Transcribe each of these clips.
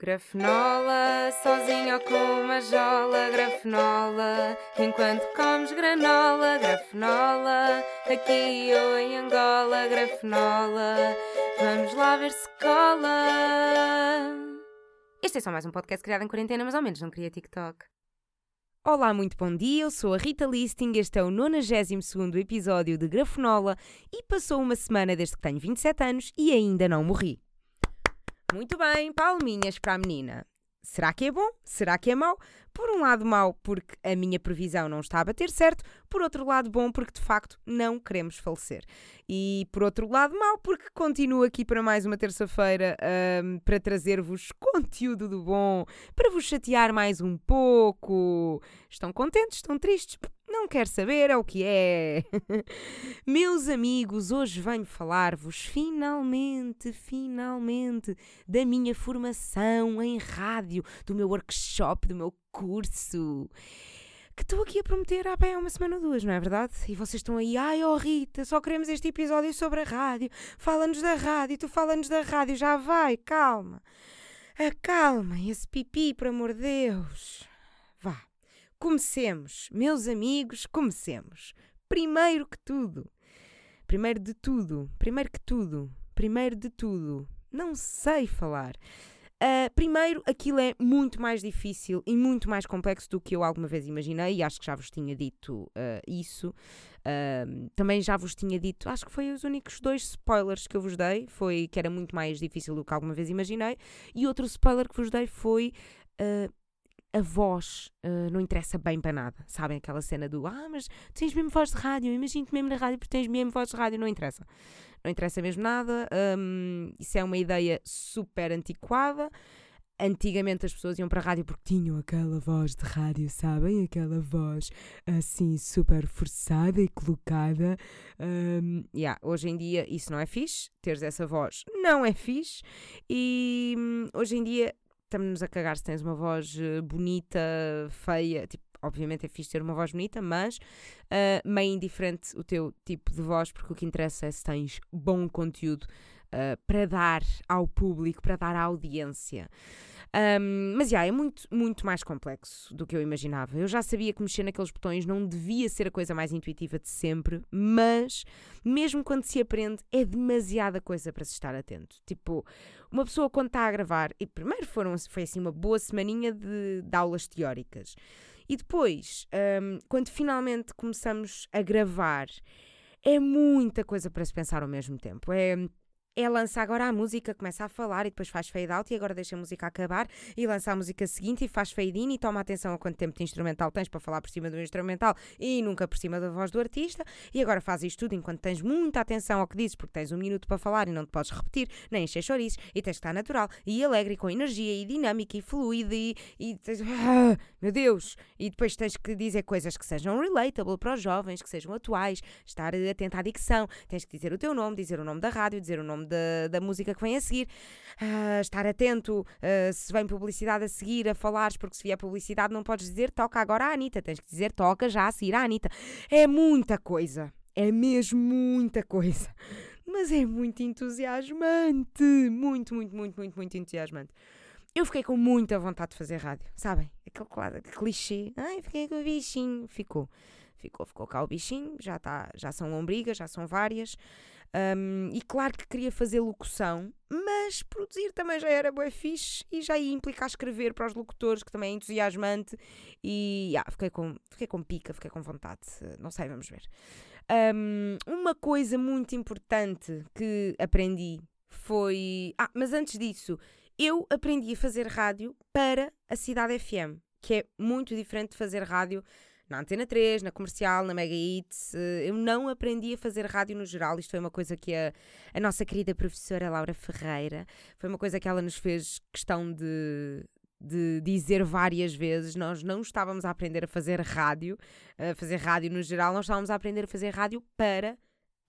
Grafenola, sozinho ou com uma jola, grafenola, enquanto comes granola, grafenola, aqui ou em Angola, grafenola, vamos lá ver se cola. Este é só mais um podcast criado em quarentena, mas ao menos não queria TikTok. Olá, muito bom dia, eu sou a Rita Listing, este é o 92 episódio de Grafenola e passou uma semana desde que tenho 27 anos e ainda não morri. Muito bem, palminhas para a menina. Será que é bom? Será que é mau? Por um lado, mau, porque a minha previsão não está a bater certo, por outro lado, bom, porque de facto não queremos falecer. E por outro lado, mau, porque continuo aqui para mais uma terça-feira um, para trazer-vos conteúdo do bom, para vos chatear mais um pouco. Estão contentes? Estão tristes? Não quer saber, é o que é. Meus amigos, hoje venho falar-vos finalmente, finalmente, da minha formação em rádio, do meu workshop, do meu curso. Que estou aqui a prometer há bem uma semana ou duas, não é verdade? E vocês estão aí, ai oh Rita, só queremos este episódio sobre a rádio. Fala-nos da rádio, tu fala-nos da rádio, já vai, calma. Acalma esse pipi, por amor de Deus. Vá. Comecemos, meus amigos, comecemos. Primeiro que tudo, primeiro de tudo, primeiro que tudo, primeiro de tudo, não sei falar. Uh, primeiro, aquilo é muito mais difícil e muito mais complexo do que eu alguma vez imaginei, e acho que já vos tinha dito uh, isso. Uh, também já vos tinha dito, acho que foi os únicos dois spoilers que eu vos dei, foi que era muito mais difícil do que alguma vez imaginei, e outro spoiler que vos dei foi a voz uh, não interessa bem para nada. Sabem aquela cena do ah, mas tens mesmo voz de rádio, imagino-te mesmo na rádio porque tens mesmo voz de rádio, não interessa. Não interessa mesmo nada. Um, isso é uma ideia super antiquada. Antigamente as pessoas iam para a rádio porque tinham aquela voz de rádio, sabem? Aquela voz assim super forçada e colocada. Um, yeah, hoje em dia isso não é fixe, teres essa voz não é fixe. E um, hoje em dia estamos-nos a cagar se tens uma voz eh, bonita, feia, tipo, obviamente é fixe ter uma voz bonita, mas uh, meio indiferente o teu tipo de voz, porque o que interessa é se tens bom conteúdo uh, para dar ao público, para dar à audiência. Um, mas já, é muito, muito mais complexo do que eu imaginava. Eu já sabia que mexer naqueles botões não devia ser a coisa mais intuitiva de sempre, mas mesmo quando se aprende, é demasiada coisa para se estar atento. Tipo, uma pessoa quando está a gravar, e primeiro foram, foi assim uma boa semaninha de, de aulas teóricas, e depois, um, quando finalmente começamos a gravar, é muita coisa para se pensar ao mesmo tempo. É é lança agora a música, começa a falar e depois faz fade out e agora deixa a música acabar e lança a música seguinte e faz fade in e toma atenção a quanto tempo de instrumental tens para falar por cima do instrumental e nunca por cima da voz do artista. E agora faz isto tudo enquanto tens muita atenção ao que dizes porque tens um minuto para falar e não te podes repetir, nem encher chouriços e tens que estar natural e alegre com energia e dinâmica e fluida e, e tens, ah, meu Deus, e depois tens que dizer coisas que sejam relatable para os jovens, que sejam atuais, estar atento à dicção, tens que dizer o teu nome, dizer o nome da rádio, dizer o nome da, da música que vem a seguir, uh, estar atento uh, se vem publicidade a seguir, a falares, porque se vier publicidade não podes dizer toca agora a Anitta, tens que dizer toca já a seguir a Anitta. É muita coisa, é mesmo muita coisa. Mas é muito entusiasmante, muito, muito, muito, muito, muito entusiasmante. Eu fiquei com muita vontade de fazer rádio, sabem? Aquele, clichê. Ai, fiquei com o bichinho. Ficou. Ficou, ficou cá o bichinho, já, tá, já são lombrigas, já são várias. Um, e claro que queria fazer locução, mas produzir também já era bué fixe e já ia implicar escrever para os locutores, que também é entusiasmante. E yeah, fiquei, com, fiquei com pica, fiquei com vontade. Não sei, vamos ver. Um, uma coisa muito importante que aprendi foi. Ah, mas antes disso, eu aprendi a fazer rádio para a Cidade FM, que é muito diferente de fazer rádio na Antena 3, na Comercial, na Mega Hits. Eu não aprendi a fazer rádio no geral. Isto foi uma coisa que a, a nossa querida professora Laura Ferreira, foi uma coisa que ela nos fez questão de, de dizer várias vezes, nós não estávamos a aprender a fazer rádio, a fazer rádio no geral, nós estávamos a aprender a fazer rádio para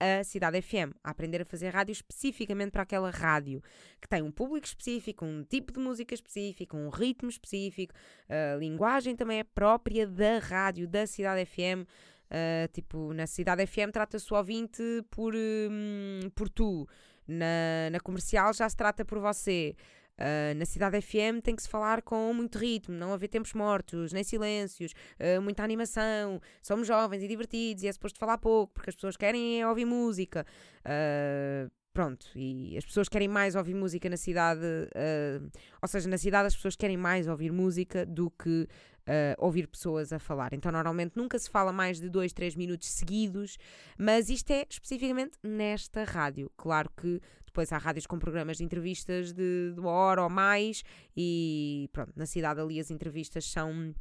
a Cidade FM, a aprender a fazer rádio especificamente para aquela rádio, que tem um público específico, um tipo de música específico, um ritmo específico, a linguagem também é própria da rádio, da Cidade FM. Uh, tipo, na Cidade FM trata-se o ouvinte por, um, por tu, na, na comercial já se trata por você. Uh, na Cidade FM tem que se falar com muito ritmo, não haver tempos mortos, nem silêncios, uh, muita animação. Somos jovens e divertidos e é suposto falar pouco porque as pessoas querem ouvir música. Uh, pronto, e as pessoas querem mais ouvir música na cidade, uh, ou seja, na cidade as pessoas querem mais ouvir música do que uh, ouvir pessoas a falar. Então, normalmente nunca se fala mais de dois, três minutos seguidos, mas isto é especificamente nesta rádio. Claro que depois há rádios com programas de entrevistas de, de uma hora ou mais, e pronto, na cidade ali as entrevistas são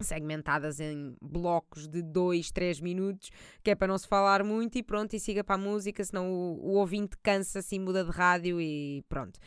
segmentadas em blocos de 2, 3 minutos, que é para não se falar muito e pronto, e siga para a música, senão o, o ouvinte cansa-se e muda de rádio e pronto.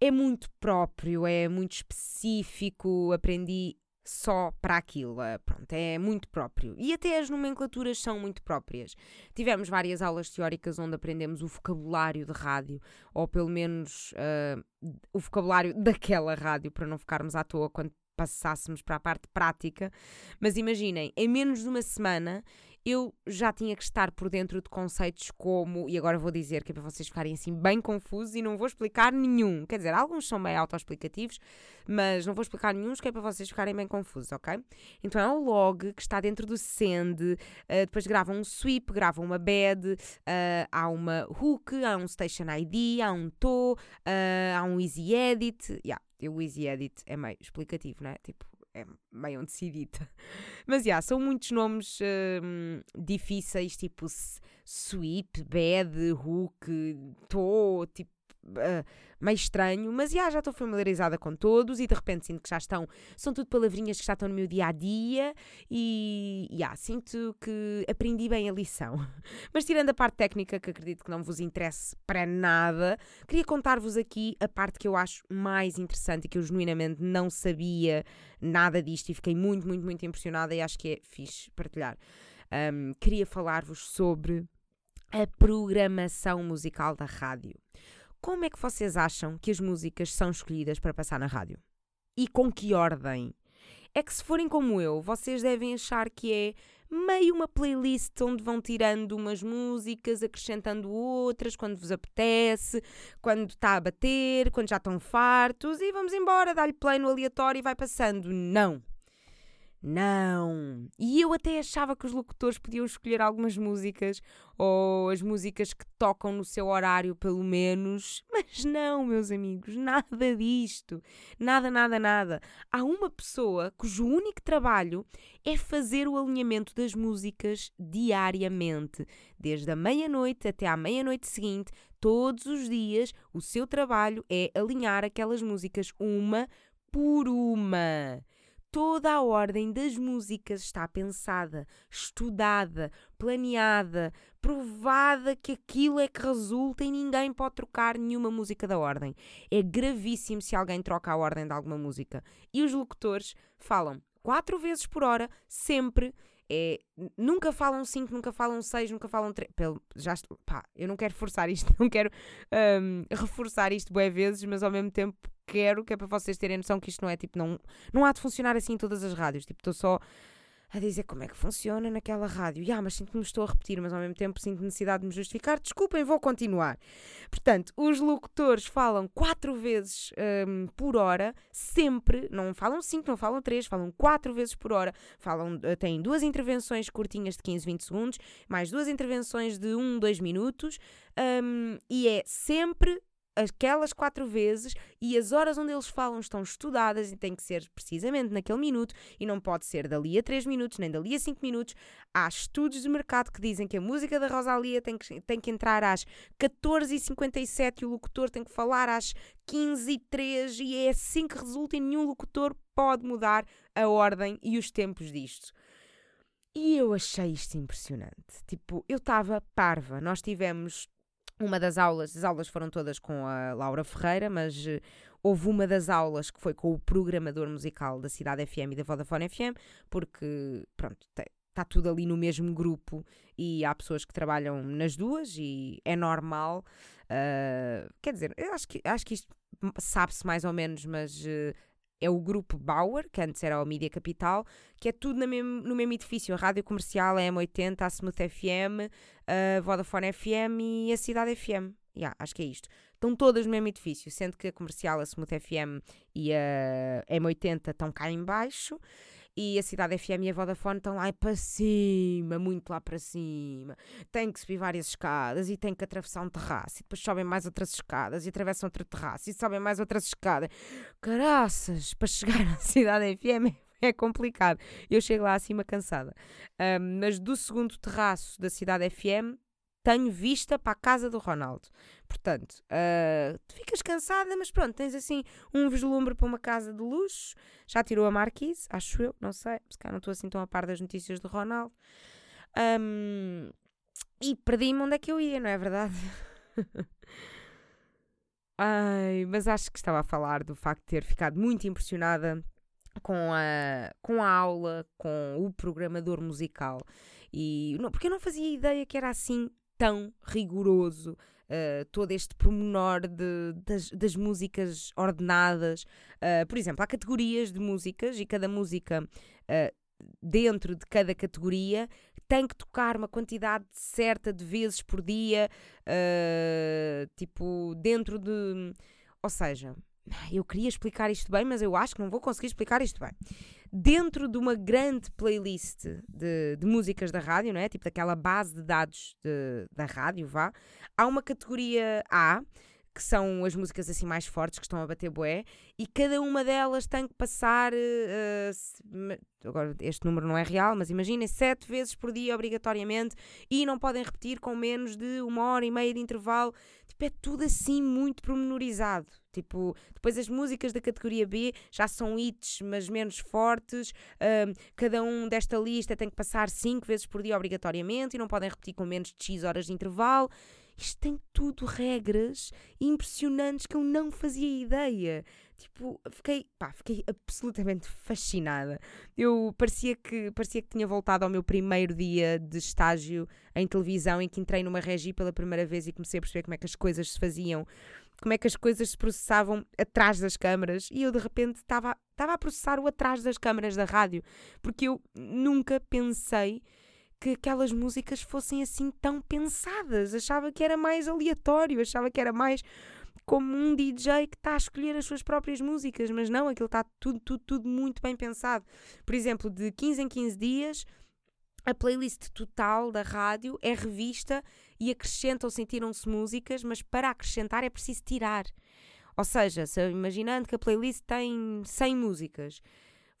É muito próprio, é muito específico, aprendi só para aquilo. Eh, pronto, é muito próprio. E até as nomenclaturas são muito próprias. Tivemos várias aulas teóricas onde aprendemos o vocabulário de rádio, ou pelo menos uh, o vocabulário daquela rádio, para não ficarmos à toa quando passássemos para a parte prática. Mas imaginem, em menos de uma semana eu já tinha que estar por dentro de conceitos como, e agora vou dizer que é para vocês ficarem assim bem confusos e não vou explicar nenhum. Quer dizer, alguns são bem autoexplicativos, mas não vou explicar nenhum, que é para vocês ficarem bem confusos, ok? Então é o log que está dentro do send, uh, depois gravam um sweep, gravam uma bed, uh, há uma hook, há um station ID, há um to, uh, há um easy edit, yeah, o easy edit é meio explicativo, não é? Tipo, é meio decidida. Mas, já, yeah, são muitos nomes uh, difíceis, tipo Sweep, Bad, Hook, To, tipo, uh, meio estranho, mas yeah, já estou familiarizada com todos e de repente sinto que já estão, são tudo palavrinhas que já estão no meu dia a dia e yeah, sinto que aprendi bem a lição. Mas tirando a parte técnica, que acredito que não vos interesse para nada, queria contar-vos aqui a parte que eu acho mais interessante e que eu genuinamente não sabia nada disto e fiquei muito, muito, muito impressionada e acho que é fixe partilhar. Um, queria falar-vos sobre a programação musical da rádio. Como é que vocês acham que as músicas são escolhidas para passar na rádio? E com que ordem? É que se forem como eu, vocês devem achar que é meio uma playlist onde vão tirando umas músicas, acrescentando outras quando vos apetece, quando está a bater, quando já estão fartos e vamos embora, dá-lhe play no aleatório e vai passando. Não. Não! E eu até achava que os locutores podiam escolher algumas músicas, ou as músicas que tocam no seu horário, pelo menos. Mas não, meus amigos, nada disto. Nada, nada, nada. Há uma pessoa cujo único trabalho é fazer o alinhamento das músicas diariamente. Desde a meia-noite até à meia-noite seguinte, todos os dias, o seu trabalho é alinhar aquelas músicas uma por uma toda a ordem das músicas está pensada, estudada, planeada, provada que aquilo é que resulta e ninguém pode trocar nenhuma música da ordem. É gravíssimo se alguém troca a ordem de alguma música. E os locutores falam quatro vezes por hora, sempre é, nunca falam 5, nunca falam 6, nunca falam 3. Já, eu não quero forçar isto, não quero um, reforçar isto boas vezes, mas ao mesmo tempo quero que é para vocês terem noção que isto não é tipo, não, não há de funcionar assim em todas as rádios. Tipo, estou só a dizer como é que funciona naquela rádio. Ah, mas sinto que me estou a repetir, mas ao mesmo tempo sinto necessidade de me justificar. Desculpem, vou continuar. Portanto, os locutores falam quatro vezes um, por hora, sempre, não falam cinco, não falam três, falam quatro vezes por hora. Falam, eh, têm duas intervenções curtinhas de 15, 20 segundos, mais duas intervenções de 1, 2 minutos, um, e é sempre aquelas quatro vezes e as horas onde eles falam estão estudadas e tem que ser precisamente naquele minuto e não pode ser dali a 3 minutos nem dali a 5 minutos. Há estudos de mercado que dizem que a música da Rosalia tem que, tem que entrar às 14h57 e o locutor tem que falar às 15h03 e é assim que resulta e nenhum locutor pode mudar a ordem e os tempos disto. E eu achei isto impressionante. Tipo, eu estava parva. Nós tivemos uma das aulas, as aulas foram todas com a Laura Ferreira, mas uh, houve uma das aulas que foi com o programador musical da Cidade FM e da Vodafone FM, porque, pronto, está tudo ali no mesmo grupo e há pessoas que trabalham nas duas e é normal. Uh, quer dizer, eu acho que, acho que isto sabe-se mais ou menos, mas uh, é o grupo Bauer, que antes era o Mídia Capital, que é tudo no mesmo, edifício. A Rádio Comercial, a M80, a Smooth FM, a Vodafone FM e a Cidade FM. Yeah, acho que é isto. Estão todas no mesmo edifício, sendo que a comercial, a Smooth FM e a M80 estão cá em baixo e a Cidade FM e a Vodafone estão lá para cima, muito lá para cima. Tem que subir várias escadas e tem que atravessar um terraço e depois sobem mais outras escadas e atravessam outro terraço e sobem mais outras escadas. Caraças, para chegar à Cidade FM é complicado. Eu chego lá acima cansada. Um, mas do segundo terraço da Cidade FM tenho vista para a casa do Ronaldo. Portanto, uh, tu ficas cansada, mas pronto, tens assim um vislumbre para uma casa de luxo. Já tirou a Marquise, acho eu, não sei, se cá não estou assim tão a par das notícias do Ronaldo. Um, e perdi-me onde é que eu ia, não é verdade? Ai, mas acho que estava a falar do facto de ter ficado muito impressionada com a, com a aula, com o programador musical. E, não, porque eu não fazia ideia que era assim tão rigoroso. Uh, todo este pormenor de, das, das músicas ordenadas. Uh, por exemplo, há categorias de músicas e cada música, uh, dentro de cada categoria, tem que tocar uma quantidade certa de vezes por dia, tipo, dentro de. Ou seja, eu queria explicar isto bem, mas eu acho que não vou conseguir explicar isto bem dentro de uma grande playlist de, de músicas da rádio, não é? Tipo daquela base de dados de, da rádio, vá. Há uma categoria A, que são as músicas assim mais fortes que estão a bater boé, e cada uma delas tem que passar. Uh, agora, este número não é real, mas imaginem, sete vezes por dia obrigatoriamente, e não podem repetir com menos de uma hora e meia de intervalo. Tipo, é tudo assim muito promenorizado. Tipo, depois as músicas da categoria B já são hits, mas menos fortes. Um, cada um desta lista tem que passar 5 vezes por dia obrigatoriamente e não podem repetir com menos de X horas de intervalo. Isto tem tudo regras impressionantes que eu não fazia ideia. Tipo, fiquei, pá, fiquei absolutamente fascinada. Eu parecia que, parecia que tinha voltado ao meu primeiro dia de estágio em televisão, em que entrei numa regi pela primeira vez e comecei a perceber como é que as coisas se faziam como é que as coisas se processavam atrás das câmaras e eu de repente estava a processar o atrás das câmaras da rádio, porque eu nunca pensei que aquelas músicas fossem assim tão pensadas. Achava que era mais aleatório, achava que era mais como um DJ que está a escolher as suas próprias músicas, mas não, aquilo está tudo, tudo, tudo muito bem pensado. Por exemplo, de 15 em 15 dias, a playlist total da rádio é revista e acrescentam-se e tiram-se músicas, mas para acrescentar é preciso tirar. Ou seja, se, imaginando que a playlist tem 100 músicas,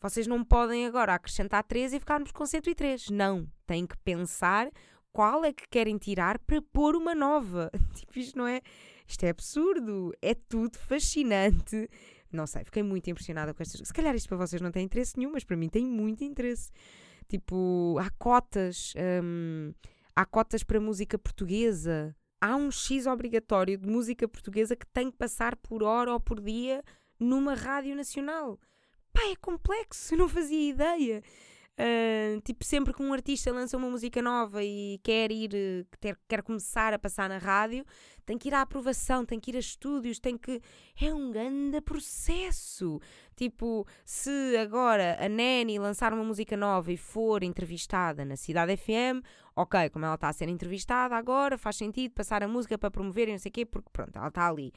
vocês não podem agora acrescentar 3 e ficarmos com 103. Não, têm que pensar qual é que querem tirar para pôr uma nova. Tipo, isto não é. Isto é absurdo, é tudo fascinante. Não sei, fiquei muito impressionada com estas. Se calhar isto para vocês não tem interesse nenhum, mas para mim tem muito interesse. Tipo, há cotas. Hum, há cotas para música portuguesa. Há um X obrigatório de música portuguesa que tem que passar por hora ou por dia numa rádio nacional. Pá, é complexo, eu não fazia ideia. Uh, tipo, sempre que um artista lança uma música nova e quer ir, quer, quer começar a passar na rádio, tem que ir à aprovação, tem que ir a estúdios, tem que. É um grande processo. Tipo, se agora a Nani lançar uma música nova e for entrevistada na Cidade FM, ok, como ela está a ser entrevistada agora, faz sentido passar a música para promover e não sei o quê, porque pronto, ela está ali.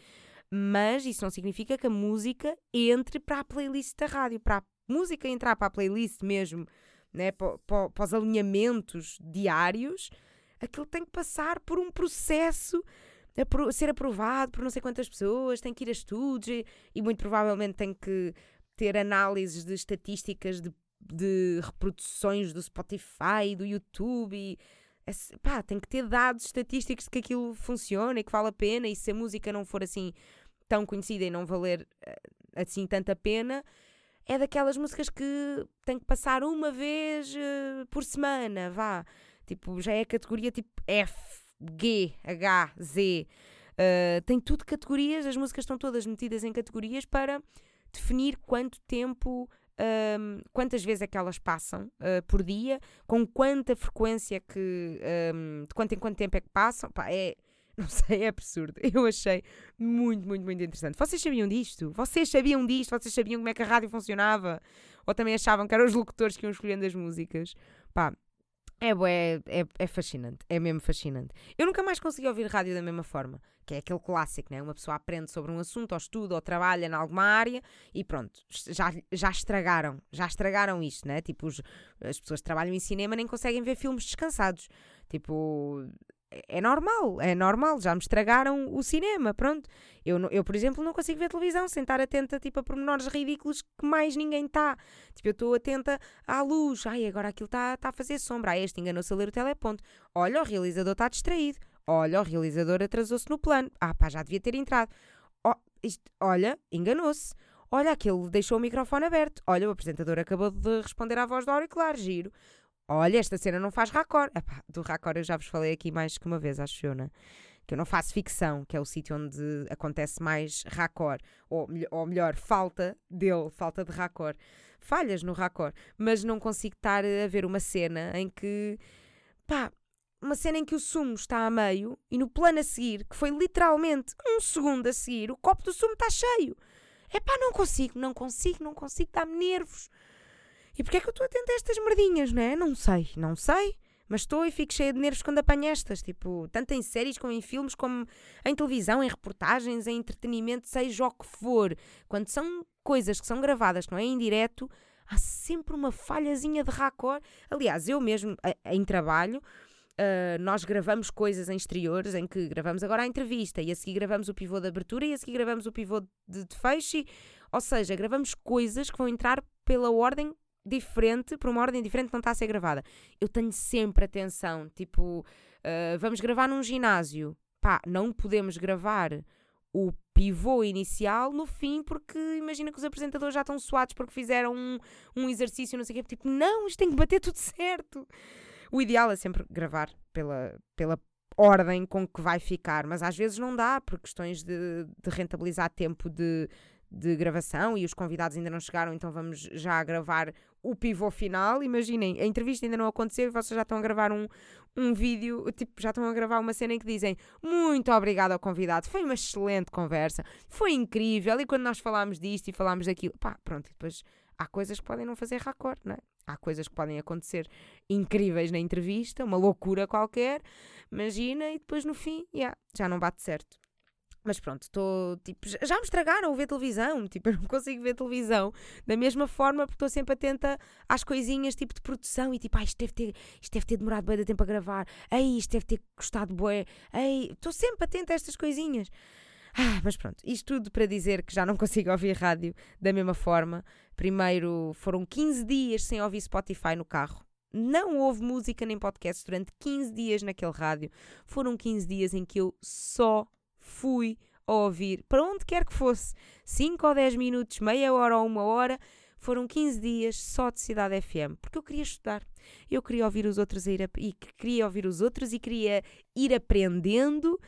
Mas isso não significa que a música entre para a playlist da rádio, para a música entrar para a playlist mesmo né, para, para, os alinhamentos diários, aquilo tem que passar por um processo a ser aprovado por não sei quantas pessoas, tem que ir a estudos e, e muito provavelmente tem que ter análises de estatísticas de, de reproduções do Spotify, do YouTube e pá, tem que ter dados estatísticos de que aquilo funciona e que vale a pena e se a música não for assim tão conhecida e não valer eh, assim tanta pena, é daquelas músicas que tem que passar uma vez uh, por semana, vá. Tipo, já é a categoria tipo F, G, H, Z. Uh, tem tudo categorias, as músicas estão todas metidas em categorias para definir quanto tempo, um, quantas vezes é que elas passam uh, por dia, com quanta frequência que, um, de quanto em quanto tempo é que passam. Pá, é, Não sei, é absurdo. Eu achei muito, muito, muito interessante. Vocês sabiam disto? Vocês sabiam disto? Vocês sabiam como é que a rádio funcionava? Ou também achavam que eram os locutores que iam escolhendo as músicas? Pá, É, é, é fascinante, é mesmo fascinante. Eu nunca mais consegui ouvir rádio da mesma forma, que é aquele clássico, né? Uma pessoa aprende sobre um assunto, ou estuda, ou trabalha em alguma área e pronto, já, já estragaram, já estragaram isto, né? Tipo, os, as pessoas que trabalham em cinema nem conseguem ver filmes descansados. Tipo, é normal, é normal, já me estragaram o cinema, pronto. Eu, eu por exemplo, não consigo ver televisão sem estar atenta tipo, a pormenores ridículos que mais ninguém está. Tipo, eu estou atenta à luz, ai, agora aquilo está tá a fazer sombra, ai, este enganou-se a ler o teleponto. Olha, o realizador está distraído. Olha, o realizador atrasou-se no plano. Ah, pá, já devia ter entrado. Oh, isto, olha, enganou-se. Olha, aquele deixou o microfone aberto. Olha, o apresentador acabou de responder à voz do auricular, giro. Olha, esta cena não faz raccord. Epá, do raccord eu já vos falei aqui mais que uma vez, acho eu, né? Que eu não faço ficção, que é o sítio onde acontece mais raccord. Ou, ou melhor, falta dele, falta de raccord. Falhas no raccord. Mas não consigo estar a ver uma cena em que. pá, uma cena em que o sumo está a meio e no plano a seguir, que foi literalmente um segundo a seguir, o copo do sumo está cheio. É pá, não consigo, não consigo, não consigo, dá-me nervos. E porquê é que eu estou atenta a estas merdinhas, não é? Não sei, não sei. Mas estou e fico cheia de nervos quando apanho estas, tipo, tanto em séries como em filmes, como em televisão, em reportagens, em entretenimento, seja o que for. Quando são coisas que são gravadas, não é em direto, há sempre uma falhazinha de raccord. Aliás, eu mesmo, em trabalho, Uh, nós gravamos coisas em exteriores em que gravamos agora a entrevista e a seguir gravamos o pivô de abertura e a seguir gravamos o pivô de, de fecho. Ou seja, gravamos coisas que vão entrar pela ordem diferente, por uma ordem diferente não está a ser gravada. Eu tenho sempre atenção, tipo, uh, vamos gravar num ginásio. Pá, não podemos gravar o pivô inicial no fim, porque imagina que os apresentadores já estão suados porque fizeram um, um exercício, não sei o quê. Tipo, não, isto tem que bater tudo certo. O ideal é sempre gravar pela, pela ordem com que vai ficar, mas às vezes não dá por questões de, de rentabilizar tempo de, de gravação e os convidados ainda não chegaram, então vamos já gravar o pivô final. Imaginem, a entrevista ainda não aconteceu e vocês já estão a gravar um, um vídeo, tipo, já estão a gravar uma cena em que dizem muito obrigado ao convidado, foi uma excelente conversa, foi incrível. E quando nós falámos disto e falámos daquilo, pá, pronto, e depois há coisas que podem não fazer raccord, não é? Há coisas que podem acontecer incríveis na entrevista, uma loucura qualquer, imagina, e depois no fim, yeah, já não bate certo. Mas pronto, estou tipo, já me estragaram ver televisão, tipo, eu não consigo ver televisão da mesma forma porque estou sempre atenta às coisinhas tipo de produção e tipo, ah, isto deve ter, isto deve ter demorado bem de tempo a gravar, ei, isto deve ter custado bué, ei, estou sempre atenta a estas coisinhas. Ah, mas pronto, isto tudo para dizer que já não consigo ouvir rádio da mesma forma. Primeiro foram 15 dias sem ouvir Spotify no carro. Não houve música nem podcast durante 15 dias naquele rádio. Foram 15 dias em que eu só fui a ouvir, para onde quer que fosse, 5 ou 10 minutos, meia hora ou uma hora, foram 15 dias só de Cidade FM, porque eu queria estudar. Eu queria ouvir os outros ir a, e queria ouvir os outros e queria ir aprendendo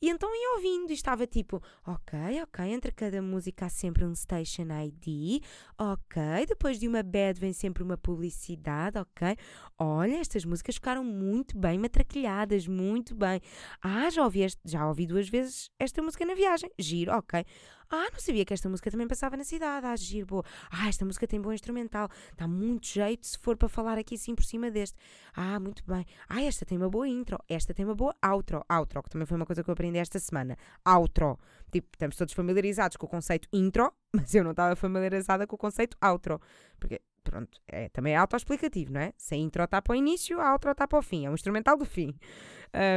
e então ia ouvindo e estava tipo, ok, ok, entre cada música há sempre um station ID, ok, depois de uma bad vem sempre uma publicidade, ok. Olha, estas músicas ficaram muito bem matraquilhadas, muito bem. Ah, já ouvi, este, já ouvi duas vezes esta música na viagem, giro, ok. Ah, não sabia que esta música também passava na cidade. Ah, giro, boa. Ah, esta música tem bom instrumental. Dá muito jeito se for para falar aqui assim por cima deste. Ah, muito bem. Ah, esta tem uma boa intro. Esta tem uma boa outro. Outro, que também foi uma coisa que eu aprendi esta semana. Outro. Tipo, estamos todos familiarizados com o conceito intro, mas eu não estava familiarizada com o conceito outro. Porque pronto, é, também é autoexplicativo, não é? Se a intro está para o início, a outro está para o fim, é um instrumental do fim.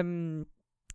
Um,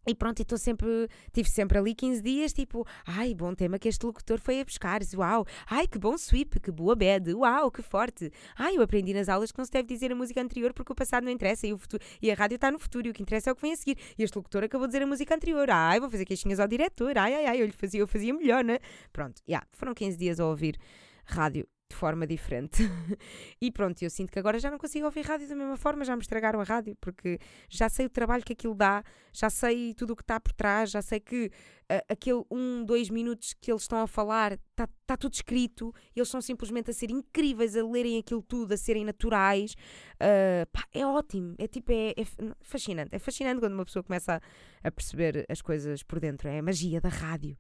e pronto, e estou sempre, tive sempre ali 15 dias, tipo, ai, bom tema que este locutor foi a buscar, uau, ai, que bom sweep, que boa bad, uau, que forte, ai, eu aprendi nas aulas que não se deve dizer a música anterior porque o passado não interessa e, o futuro, e a rádio está no futuro e o que interessa é o que vem a seguir. E este locutor acabou de dizer a música anterior, ai, vou fazer queixinhas ao diretor, ai, ai, ai, eu, lhe fazia, eu fazia melhor, né? Pronto, já, yeah, foram 15 dias a ouvir rádio de forma diferente. e pronto, eu sinto que agora já não consigo ouvir rádio da mesma forma, já me estragaram a rádio, porque já sei o trabalho que aquilo dá, já sei tudo o que está por trás, já sei que uh, aquele um, dois minutos que eles estão a falar está tá tudo escrito, eles são simplesmente a ser incríveis, a lerem aquilo tudo, a serem naturais. Uh, pá, é ótimo, é tipo, é, é, fascinante. É fascinante quando uma pessoa começa a, a perceber as coisas por dentro, é a magia da rádio.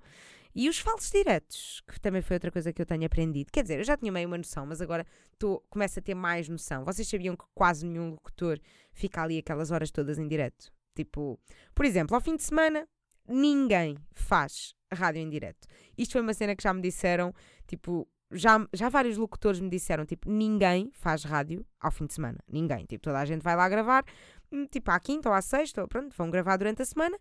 E os falsos diretos, que também foi outra coisa que eu tenho aprendido. Quer dizer, eu já tinha meio uma noção, mas agora tô, começo a ter mais noção. Vocês sabiam que quase nenhum locutor fica ali aquelas horas todas em direto? Tipo, por exemplo, ao fim de semana, ninguém faz rádio em direto. Isto foi uma cena que já me disseram, tipo, já, já vários locutores me disseram, tipo, ninguém faz rádio ao fim de semana. Ninguém. Tipo, toda a gente vai lá gravar, hum, tipo, à quinta ou à sexta, pronto, vão gravar durante a semana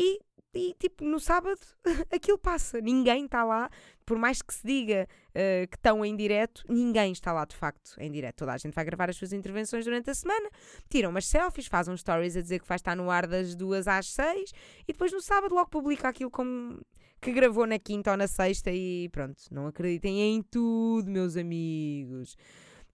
e, e tipo, no sábado aquilo passa. Ninguém está lá, por mais que se diga uh, que estão em direto, ninguém está lá de facto em direto. Toda a gente vai gravar as suas intervenções durante a semana, tiram umas selfies, fazem stories a dizer que vai estar no ar das duas às seis e depois no sábado logo publica aquilo como que gravou na quinta ou na sexta e pronto, não acreditem em tudo, meus amigos.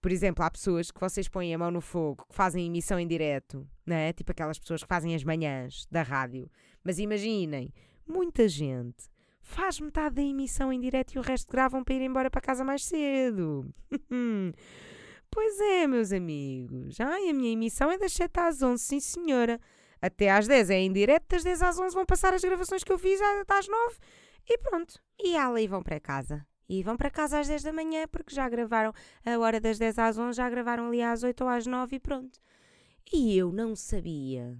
Por exemplo, há pessoas que vocês põem a mão no fogo, que fazem emissão em direto, né? Tipo aquelas pessoas que fazem as manhãs da rádio. Mas imaginem, muita gente faz metade da emissão em direto e o resto gravam para ir embora para casa mais cedo. pois é, meus amigos. Ai, a minha emissão é das 7 às 11, sim senhora. Até às 10 é em direto, das 10 às 11 vão passar as gravações que eu fiz às 9 e pronto. E ali vão para casa. E vão para casa às 10 da manhã porque já gravaram a hora das 10 às 11, já gravaram ali às 8 ou às 9 e pronto. E eu não sabia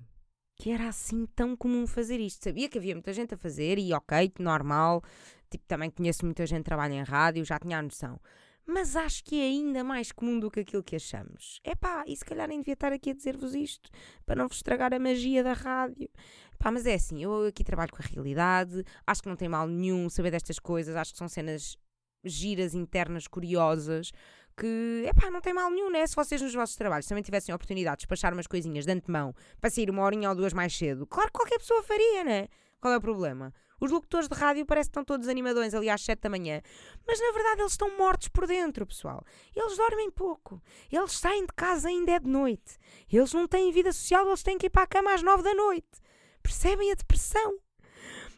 que era assim tão comum fazer isto. Sabia que havia muita gente a fazer e ok, normal. Tipo, também conheço muita gente que trabalha em rádio, já tinha a noção mas acho que é ainda mais comum do que aquilo que achamos. É pá, e se calhar nem devia estar aqui a dizer-vos isto para não vos estragar a magia da rádio. Pá, mas é assim, eu aqui trabalho com a realidade, acho que não tem mal nenhum saber destas coisas, acho que são cenas giras internas curiosas que, é pá, não tem mal nenhum, né? Se vocês nos vossos trabalhos também tivessem a oportunidade de despachar umas coisinhas de antemão para sair uma horinha ou duas mais cedo, claro que qualquer pessoa faria, né? Qual é o problema? Os locutores de rádio parece que estão todos animadões ali às 7 da manhã, mas na verdade eles estão mortos por dentro, pessoal. Eles dormem pouco. Eles saem de casa ainda é de noite. Eles não têm vida social, eles têm que ir para a cama às 9 da noite. Percebem a depressão?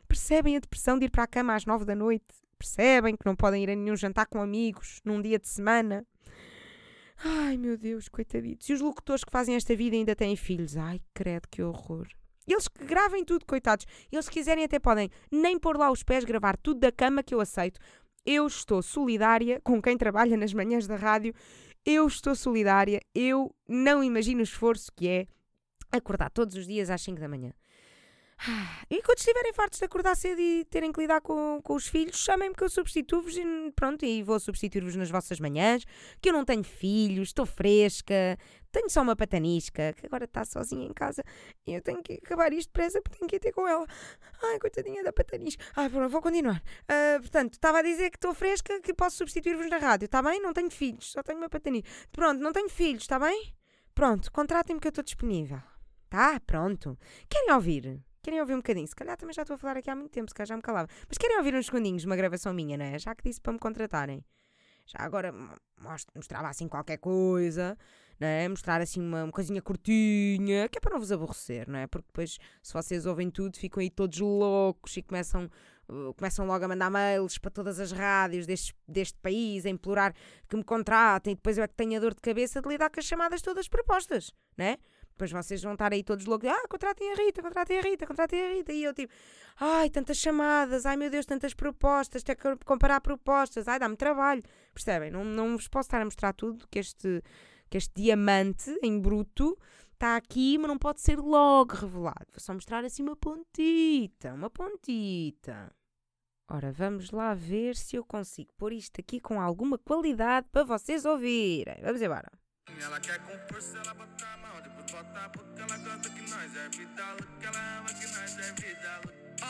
Percebem a depressão de ir para a cama às 9 da noite? Percebem que não podem ir a nenhum jantar com amigos num dia de semana? Ai meu Deus, coitaditos. E os locutores que fazem esta vida ainda têm filhos? Ai, credo, que horror. Eles que gravem tudo, coitados. Eles, se quiserem, até podem nem pôr lá os pés, gravar tudo da cama que eu aceito. Eu estou solidária com quem trabalha nas manhãs da rádio. Eu estou solidária. Eu não imagino o esforço que é acordar todos os dias às 5 da manhã. E quando estiverem fartos de acordar cedo e terem que lidar com, com os filhos, chamem-me que eu substituo-vos e pronto, e vou substituir-vos nas vossas manhãs, que eu não tenho filhos, estou fresca, tenho só uma patanisca, que agora está sozinha em casa e eu tenho que acabar isto depressa porque tenho que ir ter com ela. Ai, coitadinha da patanisca. Ai, pronto, vou continuar. Uh, portanto, estava a dizer que estou fresca, que posso substituir-vos na rádio, está bem? Não tenho filhos, só tenho uma patanisca. Pronto, não tenho filhos, está bem? Pronto, contratem-me que eu estou disponível. Tá, pronto. Querem ouvir? Querem ouvir um bocadinho? Se calhar também já estou a falar aqui há muito tempo, se calhar já me calava. Mas querem ouvir uns segundinhos de uma gravação minha, não é? Já que disse para me contratarem. Já agora mostrava assim qualquer coisa, não é? Mostrar assim uma, uma coisinha curtinha, que é para não vos aborrecer, não é? Porque depois, se vocês ouvem tudo, ficam aí todos loucos e começam, uh, começam logo a mandar mails para todas as rádios deste, deste país, a implorar que me contratem, e depois eu é que tenho a dor de cabeça de lidar com as chamadas todas propostas, não é? Depois vocês vão estar aí todos loucos, ah, contratem a Rita, contratem a Rita, contratem a Rita. E eu tipo, ai, tantas chamadas, ai meu Deus, tantas propostas, ter que comparar propostas, ai, dá-me trabalho. Percebem? Não, não vos posso estar a mostrar tudo, que este, que este diamante em bruto está aqui, mas não pode ser logo revelado. Vou só mostrar assim uma pontita, uma pontita. Ora, vamos lá ver se eu consigo pôr isto aqui com alguma qualidade para vocês ouvirem. Vamos embora. Ela quer compor se ela botar a mão, botar porque ela gosta que nós é vida, que ela ama que nós é vida.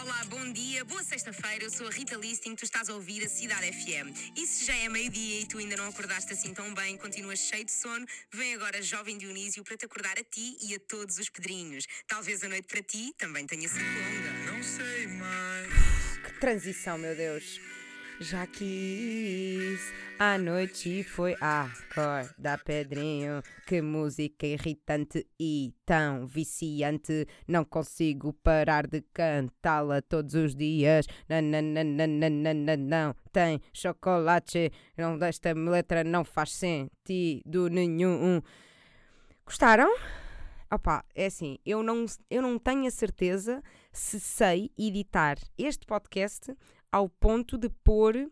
Olá, bom dia, boa sexta-feira. Eu sou a Rita Listing, tu estás a ouvir a Cidade FM. E se já é meio-dia e tu ainda não acordaste assim tão bem, continuas cheio de sono, vem agora Jovem Dionísio para te acordar a ti e a todos os pedrinhos. Talvez a noite para ti também tenha sido longa. Não sei mais. Que transição, meu Deus já quis. A noite foi a cor da Pedrinho. Que música irritante e tão viciante. Não consigo parar de cantá-la todos os dias. Não, não, não, não, tem chocolate. Não, esta letra não faz sentido nenhum. Gostaram? Opa, é assim, eu não, eu não tenho a certeza se sei editar este podcast ao ponto de pôr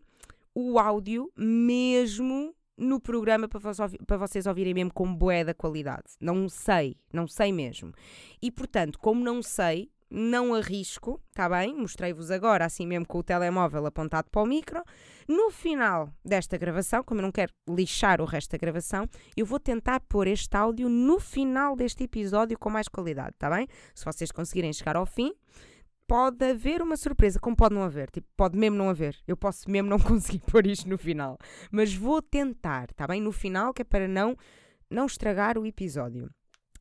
o áudio mesmo no programa para, vos, para vocês ouvirem mesmo com bué da qualidade. Não sei, não sei mesmo. E portanto, como não sei, não arrisco, está bem? Mostrei-vos agora, assim mesmo com o telemóvel apontado para o micro. No final desta gravação, como eu não quero lixar o resto da gravação, eu vou tentar pôr este áudio no final deste episódio com mais qualidade, está bem? Se vocês conseguirem chegar ao fim, pode haver uma surpresa, como pode não haver, tipo, pode mesmo não haver. Eu posso mesmo não conseguir pôr isto no final, mas vou tentar, está bem? No final, que é para não não estragar o episódio.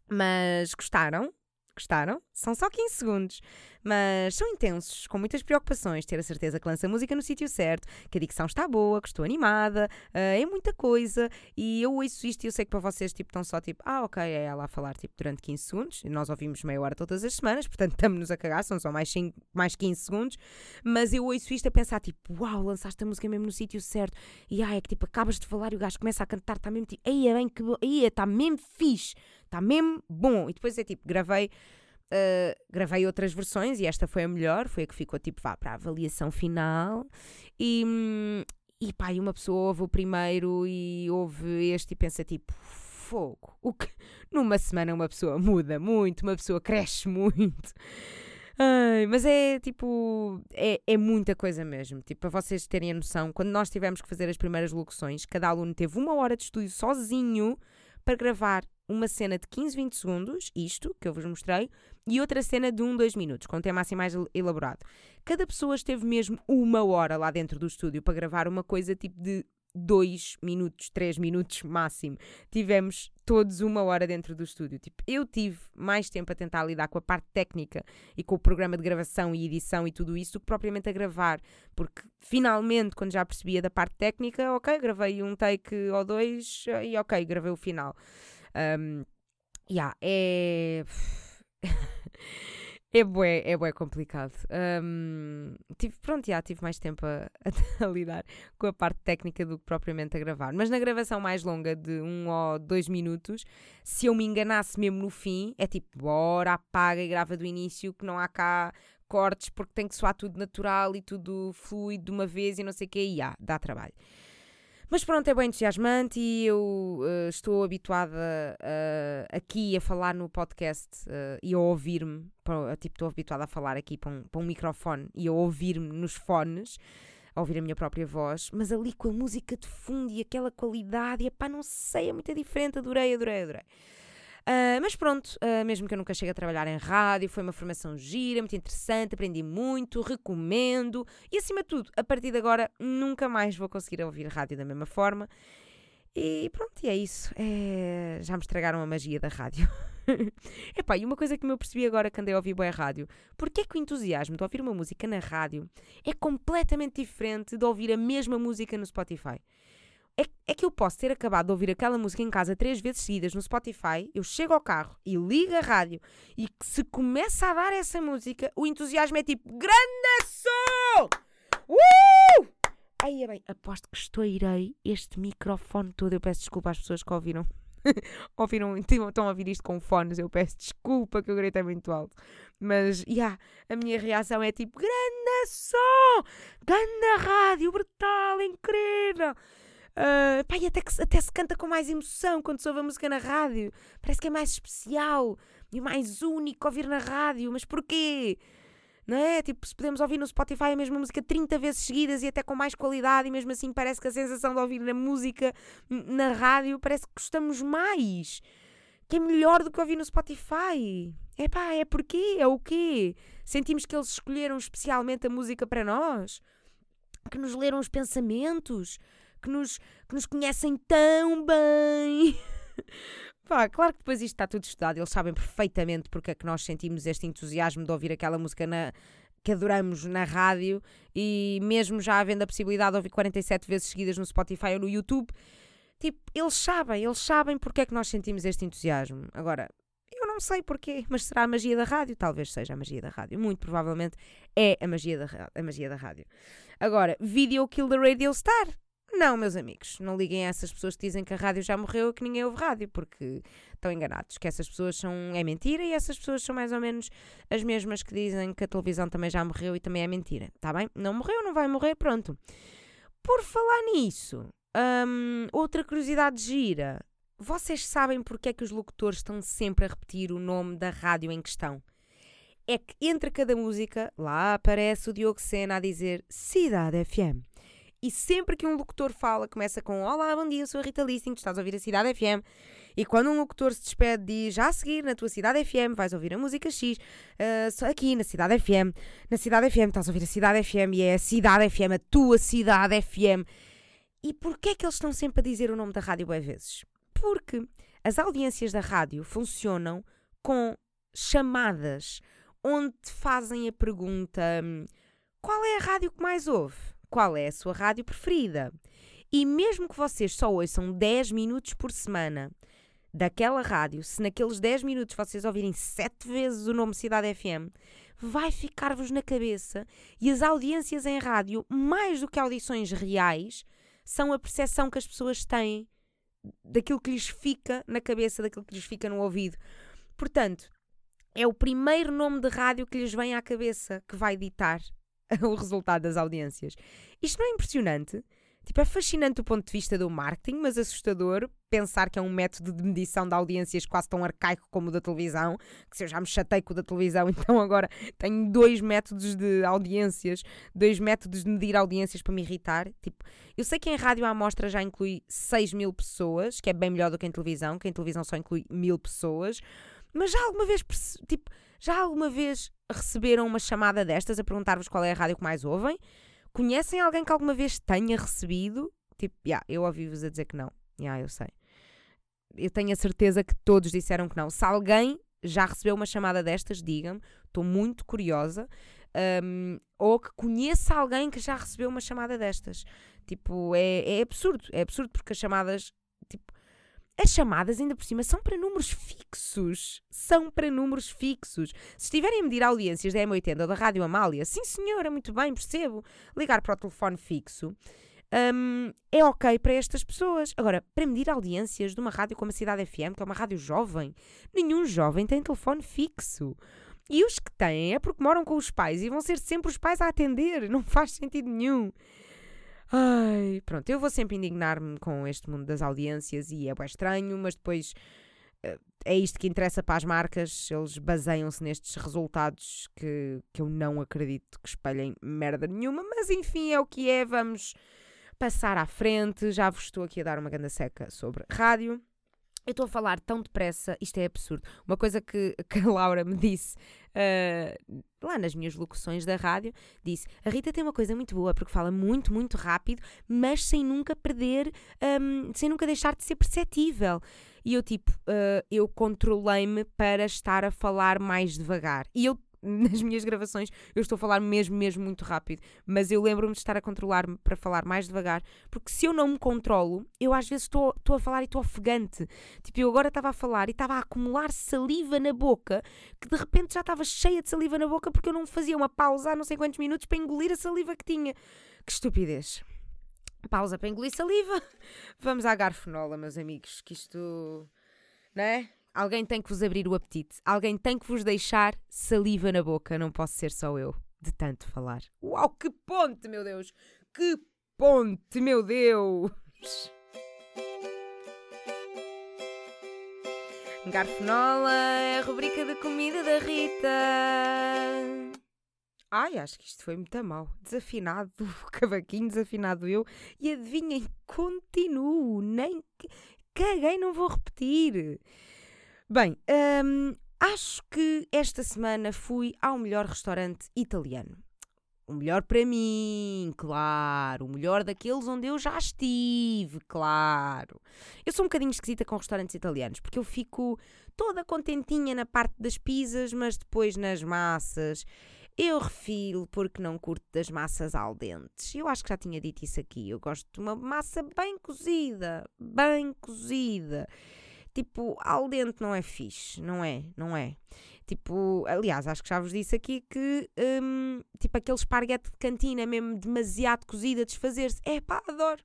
Mas gostaram? Gostaram? São só 15 segundos, mas são intensos, com muitas preocupações. Ter a certeza que lança a música no sítio certo, que a dicção está boa, que estou animada, uh, é muita coisa. E eu ouço isto e eu sei que para vocês tipo, estão só tipo, ah, ok, é ela a falar tipo, durante 15 segundos. Nós ouvimos meia hora todas as semanas, portanto estamos-nos a cagar, são só mais, 5, mais 15 segundos. Mas eu ouço isto a pensar tipo, uau, lançaste a música mesmo no sítio certo. E ah, é que tipo, acabas de falar e o gajo começa a cantar, está mesmo tipo, aí é bem que, aí está mesmo fixe está mesmo bom. E depois é tipo, gravei. Uh, gravei outras versões e esta foi a melhor, foi a que ficou tipo vá para a avaliação final e, e pá, e uma pessoa ouve o primeiro e ouve este e pensa tipo fogo, o que numa semana uma pessoa muda muito, uma pessoa cresce muito. Ai, mas é tipo, é, é muita coisa mesmo. Tipo, para vocês terem a noção, quando nós tivemos que fazer as primeiras locuções, cada aluno teve uma hora de estúdio sozinho para gravar uma cena de 15, 20 segundos, isto que eu vos mostrei, e outra cena de 1, 2 minutos, com um tema assim mais elaborado. Cada pessoa esteve mesmo uma hora lá dentro do estúdio para gravar uma coisa tipo de 2 minutos, 3 minutos máximo. Tivemos todos uma hora dentro do estúdio. Tipo, eu tive mais tempo a tentar lidar com a parte técnica e com o programa de gravação e edição e tudo isso do que propriamente a gravar. Porque finalmente, quando já percebia da parte técnica, ok, gravei um take ou dois e ok, gravei o final. Um, yeah, é. é bué, é bué complicado. Um, tive, pronto, já tive mais tempo a, a, a, lidar com a parte técnica do que propriamente a gravar. Mas na gravação mais longa de um ou dois minutos, se eu me enganasse mesmo no fim, é tipo, bora, apaga e grava do início, que não há cá cortes, porque tem que soar tudo natural e tudo fluido de uma vez e não sei o que, e dá trabalho. Mas pronto, é bem entusiasmante e eu uh, estou habituada uh, aqui a falar no podcast uh, e a ouvir-me. Tipo, estou habituada a falar aqui para um, para um microfone e a ouvir-me nos fones, a ouvir a minha própria voz, mas ali com a música de fundo e aquela qualidade, e pá, não sei, é muito diferente. Adorei, adorei, adorei. Uh, mas pronto, uh, mesmo que eu nunca chegue a trabalhar em rádio, foi uma formação gira, muito interessante, aprendi muito, recomendo e acima de tudo, a partir de agora nunca mais vou conseguir ouvir rádio da mesma forma. E pronto, e é isso. É... Já me estragaram a magia da rádio. Epá, e uma coisa que me percebi agora que andei a ouvir boa rádio, porque é que o entusiasmo de ouvir uma música na rádio é completamente diferente de ouvir a mesma música no Spotify? É, é, que eu posso ter acabado de ouvir aquela música em casa três vezes seguidas no Spotify, eu chego ao carro e ligo a rádio e se começa a dar essa música, o entusiasmo é tipo grande som! Uh! Aí é bem, aposto que estourei este microfone todo. Eu peço desculpa às pessoas que ouviram. ouviram, estão a ouvir isto com fones, eu peço desculpa que eu gritei muito alto. Mas, já, yeah, a minha reação é tipo, grande som! Grande rádio, brutal, incrível! Uh, pá, e até, que, até se canta com mais emoção quando se ouve a música na rádio. Parece que é mais especial e mais único ouvir na rádio. Mas porquê? Não é? Tipo, se podemos ouvir no Spotify a mesma música 30 vezes seguidas e até com mais qualidade, e mesmo assim parece que a sensação de ouvir a música na rádio parece que gostamos mais. Que é melhor do que ouvir no Spotify. É pá, é porquê? É o quê? Sentimos que eles escolheram especialmente a música para nós? Que nos leram os pensamentos? Que nos, que nos conhecem tão bem. Pá, claro que depois isto está tudo estudado, eles sabem perfeitamente porque é que nós sentimos este entusiasmo de ouvir aquela música na, que adoramos na rádio e mesmo já havendo a possibilidade de ouvir 47 vezes seguidas no Spotify ou no YouTube, tipo, eles sabem, eles sabem porque é que nós sentimos este entusiasmo. Agora, eu não sei porquê, mas será a magia da rádio? Talvez seja a magia da rádio. Muito provavelmente é a magia da, a magia da rádio. Agora, Video Kill the Radio Star Não, meus amigos, não liguem a essas pessoas que dizem que a rádio já morreu e que ninguém ouve rádio, porque estão enganados, que essas pessoas são. é mentira e essas pessoas são mais ou menos as mesmas que dizem que a televisão também já morreu e também é mentira, tá bem? Não morreu, não vai morrer, pronto. Por falar nisso, hum, outra curiosidade gira. Vocês sabem porque é que os locutores estão sempre a repetir o nome da rádio em questão? É que entre cada música, lá aparece o Diogo Sena a dizer Cidade FM. E sempre que um locutor fala, começa com Olá, bom dia, eu sou a Rita Lissing, estás a ouvir a Cidade FM. E quando um locutor se despede, diz Já a seguir, na tua Cidade FM, vais ouvir a música X, uh, aqui na Cidade FM. Na Cidade FM, estás a ouvir a Cidade FM e é a Cidade FM, a tua Cidade FM. E porquê é que eles estão sempre a dizer o nome da rádio bem vezes? Porque as audiências da rádio funcionam com chamadas, onde fazem a pergunta: hum, Qual é a rádio que mais ouve? Qual é a sua rádio preferida. E mesmo que vocês só ouçam 10 minutos por semana daquela rádio, se naqueles 10 minutos vocês ouvirem 7 vezes o nome Cidade FM, vai ficar-vos na cabeça e as audiências em rádio, mais do que audições reais, são a percepção que as pessoas têm daquilo que lhes fica na cabeça, daquilo que lhes fica no ouvido. Portanto, é o primeiro nome de rádio que lhes vem à cabeça que vai ditar o resultado das audiências. Isto não é impressionante? Tipo, é fascinante do ponto de vista do marketing, mas assustador pensar que é um método de medição de audiências quase tão arcaico como o da televisão, que se eu já me chatei com o da televisão, então agora tenho dois métodos de audiências, dois métodos de medir audiências para me irritar. Tipo, eu sei que em rádio a amostra já inclui 6 mil pessoas, que é bem melhor do que em televisão, que em televisão só inclui mil pessoas, mas já alguma vez, tipo, já alguma vez receberam uma chamada destas a perguntar-vos qual é a rádio que mais ouvem? Conhecem alguém que alguma vez tenha recebido? Tipo, yeah, eu ouvi-vos a dizer que não. Yeah, eu sei. Eu tenho a certeza que todos disseram que não. Se alguém já recebeu uma chamada destas, digam-me. Estou muito curiosa. Um, ou que conheça alguém que já recebeu uma chamada destas. Tipo, é, é absurdo. É absurdo porque as chamadas. Tipo, as chamadas, ainda por cima, são para números fixos. São para números fixos. Se estiverem a medir audiências da M80 ou da Rádio Amália, sim senhora, muito bem, percebo. Ligar para o telefone fixo um, é ok para estas pessoas. Agora, para medir audiências de uma rádio como a Cidade FM, que é uma rádio jovem, nenhum jovem tem telefone fixo. E os que têm é porque moram com os pais e vão ser sempre os pais a atender. Não faz sentido nenhum. Ai, pronto, eu vou sempre indignar-me com este mundo das audiências e é bem estranho, mas depois uh, é isto que interessa para as marcas, eles baseiam-se nestes resultados que, que eu não acredito que espelhem merda nenhuma, mas enfim, é o que é, vamos passar à frente. Já vos estou aqui a dar uma ganda seca sobre rádio. Eu estou a falar tão depressa, isto é absurdo. Uma coisa que, que a Laura me disse uh, lá nas minhas locuções da rádio, disse: A Rita tem uma coisa muito boa porque fala muito, muito rápido, mas sem nunca perder, um, sem nunca deixar de ser perceptível. E eu, tipo, uh, eu controlei-me para estar a falar mais devagar. E eu nas minhas gravações eu estou a falar mesmo, mesmo muito rápido, mas eu lembro-me de estar a controlar-me para falar mais devagar, porque se eu não me controlo, eu às vezes estou, a falar e estou ofegante. Tipo, eu agora estava a falar e estava a acumular saliva na boca, que de repente já estava cheia de saliva na boca porque eu não fazia uma pausa há não sei quantos minutos para engolir a saliva que tinha. Que estupidez. Pausa para engolir saliva. Vamos à garfonola, meus amigos, que isto. Não é? Alguém tem que vos abrir o apetite. Alguém tem que vos deixar saliva na boca. Não posso ser só eu, de tanto falar. Uau, que ponte, meu Deus! Que ponte, meu Deus! Garfonola é a rubrica de comida da Rita. Ai, acho que isto foi muito mal. Desafinado, cavaquinho desafinado eu. E adivinhem, continuo. Nem caguei, não vou repetir. Bem, hum, acho que esta semana fui ao melhor restaurante italiano. O melhor para mim, claro. O melhor daqueles onde eu já estive, claro. Eu sou um bocadinho esquisita com restaurantes italianos, porque eu fico toda contentinha na parte das pizzas, mas depois nas massas. Eu refiro porque não curto das massas al dentes. Eu acho que já tinha dito isso aqui. Eu gosto de uma massa bem cozida, bem cozida. Tipo, al dente não é fixe, não é? Não é? Tipo, aliás, acho que já vos disse aqui que, um, tipo, aquele esparguete de cantina mesmo demasiado cozido a desfazer-se. É pá, adoro.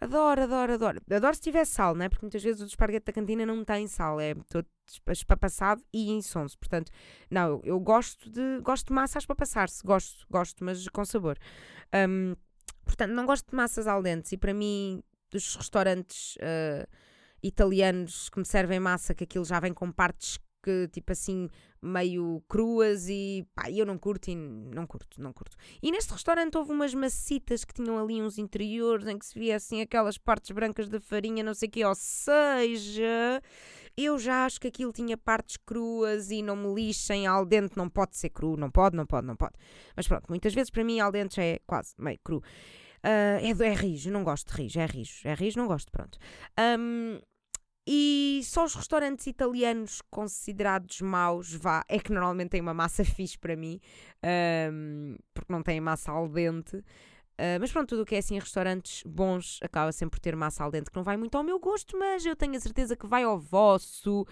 Adoro, adoro, adoro. Adoro se tiver sal, né? Porque muitas vezes o esparguete da cantina não tem sal, é todo espapassado e insonso. Portanto, não, eu gosto de, gosto de massa a espapassar-se, gosto, gosto, mas com sabor. Um, portanto, não gosto de massas al dente e para mim, dos restaurantes uh, italianos que me servem massa, que aquilo já vem com partes que, tipo assim, meio cruas e pá, eu não curto e não curto, não curto. E neste restaurante houve umas macitas que tinham ali uns interiores em que se via assim aquelas partes brancas da farinha, não sei o quê, ou seja, eu já acho que aquilo tinha partes cruas e não me lixem, al dente não pode ser cru, não pode, não pode, não pode. Mas pronto, muitas vezes para mim al dente já é quase meio cru. Uh, é, é rijo, não gosto de rijo, é rijo, é rijo, não gosto, pronto. Um, e só os restaurantes italianos considerados maus, vá, é que normalmente têm uma massa fixe para mim, um, porque não têm massa al dente. Uh, mas pronto, tudo o que é assim restaurantes bons acaba sempre por ter massa al dente que não vai muito ao meu gosto, mas eu tenho a certeza que vai ao vosso.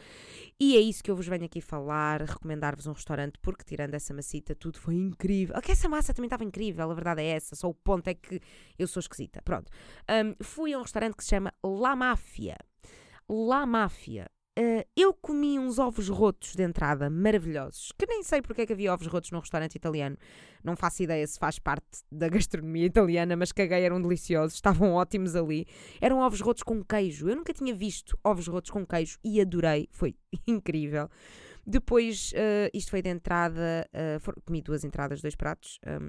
E é isso que eu vos venho aqui falar, recomendar-vos um restaurante, porque tirando essa massita, tudo foi incrível. Ok, essa massa também estava incrível, a verdade é essa, só o ponto é que eu sou esquisita. Pronto. Um, fui a um restaurante que se chama La Máfia. La Máfia. Uh, eu comi uns ovos rotos de entrada, maravilhosos, que nem sei porque é que havia ovos rotos num restaurante italiano. Não faço ideia se faz parte da gastronomia italiana, mas caguei, eram deliciosos, estavam ótimos ali. Eram ovos rotos com queijo. Eu nunca tinha visto ovos rotos com queijo e adorei, foi incrível. Depois, uh, isto foi de entrada, uh, for, comi duas entradas, dois pratos. Um,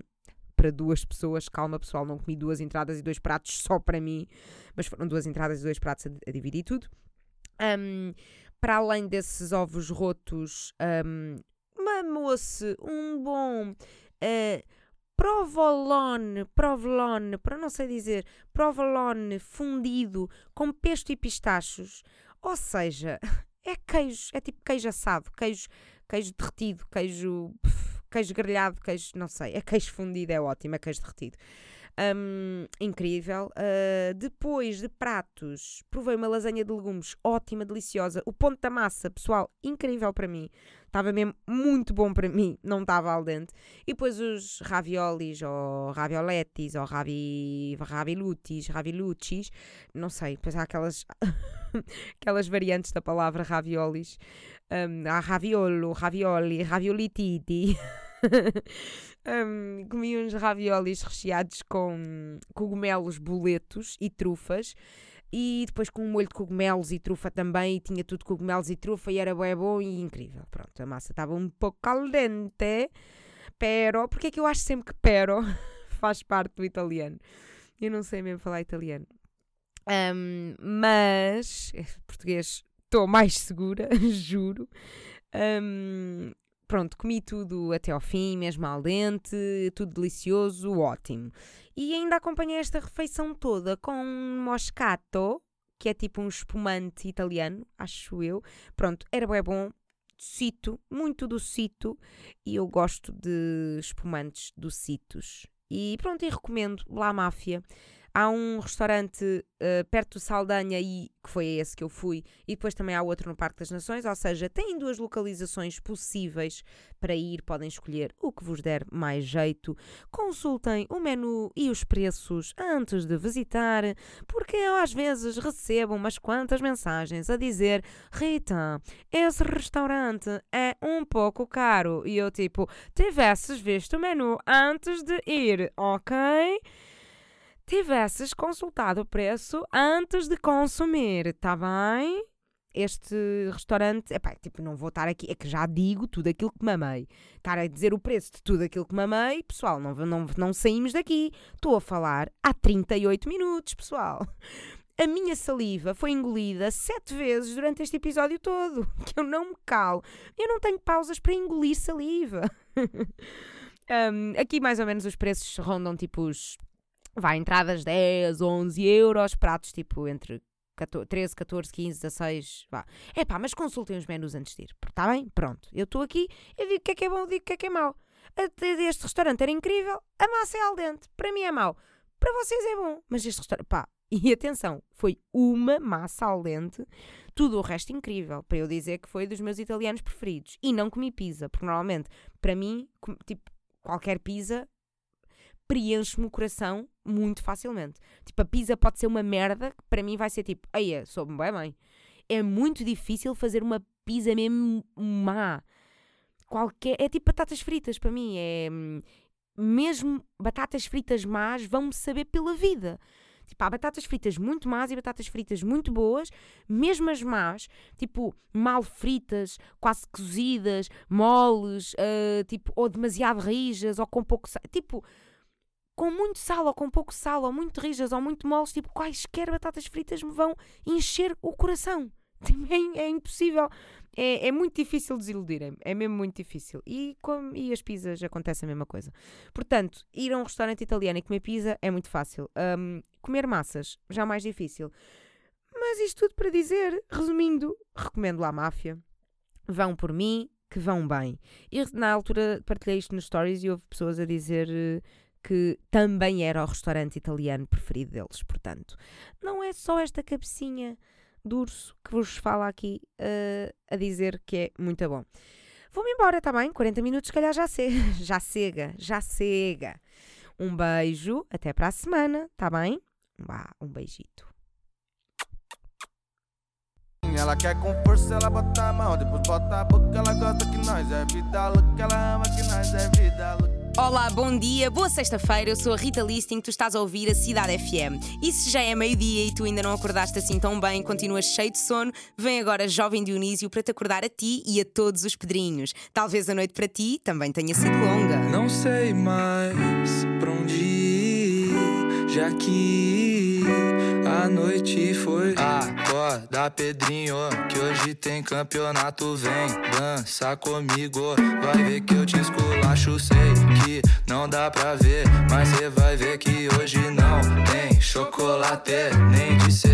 para duas pessoas, calma pessoal, não comi duas entradas e dois pratos só para mim, mas foram duas entradas e dois pratos a, a dividir tudo. Um, para além desses ovos rotos, um, mamou-se um bom uh, provolone, provolone, para não sei dizer, provolone fundido com pesto e pistachos. Ou seja, é queijo, é tipo queijo assado, queijo, queijo derretido, queijo, queijo grelhado, queijo, não sei, é queijo fundido, é ótimo, é queijo derretido. Um, incrível. Uh, depois de pratos, provei uma lasanha de legumes ótima, deliciosa. O ponto da massa, pessoal, incrível para mim. Estava mesmo muito bom para mim, não estava al dente. E depois os raviolis, ou ravioletis, ou ravi, ravilutis, ravilucis, não sei, depois há aquelas, aquelas variantes da palavra raviolis. Um, há raviolo, ravioli, raviolititi. um, comi uns raviolis recheados com cogumelos, boletos e trufas. E depois com um molho de cogumelos e trufa também, e tinha tudo cogumelos e trufa, e era bem bom e incrível. Pronto, a massa estava um pouco caldente, pero, porque é que eu acho sempre que pero faz parte do italiano? Eu não sei mesmo falar italiano. Um, mas, português, estou mais segura, juro. Um, pronto, comi tudo até ao fim, mesmo al dente, tudo delicioso, ótimo. E ainda acompanhei esta refeição toda com um moscato, que é tipo um espumante italiano, acho eu. Pronto, era bem bom, docito, muito docito, e eu gosto de espumantes docitos. E pronto, e recomendo La Máfia. Há um restaurante uh, perto do Saldanha, e, que foi esse que eu fui, e depois também há outro no Parque das Nações, ou seja, têm duas localizações possíveis para ir, podem escolher o que vos der mais jeito. Consultem o menu e os preços antes de visitar, porque eu às vezes recebo umas quantas mensagens a dizer: Rita, esse restaurante é um pouco caro. E eu, tipo, tivesses visto o menu antes de ir, ok? Tivesses consultado o preço antes de consumir, tá bem? Este restaurante, epá, tipo, não vou estar aqui, é que já digo tudo aquilo que mamei. Estar a dizer o preço de tudo aquilo que mamei, pessoal, não, não, não saímos daqui. Estou a falar há 38 minutos, pessoal. A minha saliva foi engolida sete vezes durante este episódio todo, que eu não me calo. Eu não tenho pausas para engolir saliva. um, aqui mais ou menos os preços rondam tipo os Vai, entradas 10, 11 euros, pratos tipo entre 14, 13, 14, 15, 16, vá. É pá, mas consultem os menus antes de ir, está bem? Pronto, eu estou aqui, eu digo o que é que é bom, digo o que é que é mau. Este restaurante era incrível, a massa é al dente, para mim é mau, para vocês é bom, mas este restaurante, pá, e atenção, foi uma massa al dente, tudo o resto incrível, para eu dizer que foi dos meus italianos preferidos. E não comi pizza, porque normalmente, para mim, tipo, qualquer pizza preenche-me o coração muito facilmente. Tipo, a pizza pode ser uma merda, que para mim vai ser tipo, aí soube-me bem bem. É muito difícil fazer uma pizza mesmo má. Qualquer, é tipo batatas fritas para mim, é mesmo batatas fritas más vão-me saber pela vida. Tipo, há batatas fritas muito más e batatas fritas muito boas, mesmo as más, tipo, mal fritas, quase cozidas, moles, uh, tipo, ou demasiado rijas, ou com pouco sal. Tipo, com muito sal, ou com pouco sal, ou muito rijas, ou muito moles, tipo, quaisquer batatas fritas me vão encher o coração. É, é impossível. É, é, muito difícil desiludirem-me. É mesmo muito difícil. E, com, e as pizzas acontece a mesma coisa. Portanto, ir a um restaurante italiano e comer pizza é muito fácil. Um, comer massas, já mais difícil. Mas isto tudo para dizer, resumindo, recomendo lá a máfia. Vão por mim, que vão bem. E na altura partilhei isto nos stories e houve pessoas a dizer eh, que também era o restaurante italiano preferido deles. Portanto, não é só esta cabecinha de urso que vos fala aqui uh, a dizer que é muito bom. Vou-me embora, tá bem? 40 minutos, se calhar já, se... já cega, já cega. Um beijo, até para a semana, tá bem? Um beijito. Ela quer com força, ela bota a mão, depois bota a boca, ela gosta que nós é vida ela ama que nós é vida. Olá, bom dia, boa sexta-feira. Eu sou a Rita Listing, tu estás a ouvir a Cidade FM. E se já é meio-dia e tu ainda não acordaste assim tão bem, continuas cheio de sono, vem agora Jovem Dionísio para te acordar a ti e a todos os pedrinhos. Talvez a noite para ti também tenha sido longa. Não sei mais para onde ir, já que a noite foi. Acorda, Pedrinho, que hoje tem campeonato. Vem dança comigo, vai ver que eu te esculacho. Sei que não dá pra ver, mas cê vai ver que hoje não tem chocolate, nem de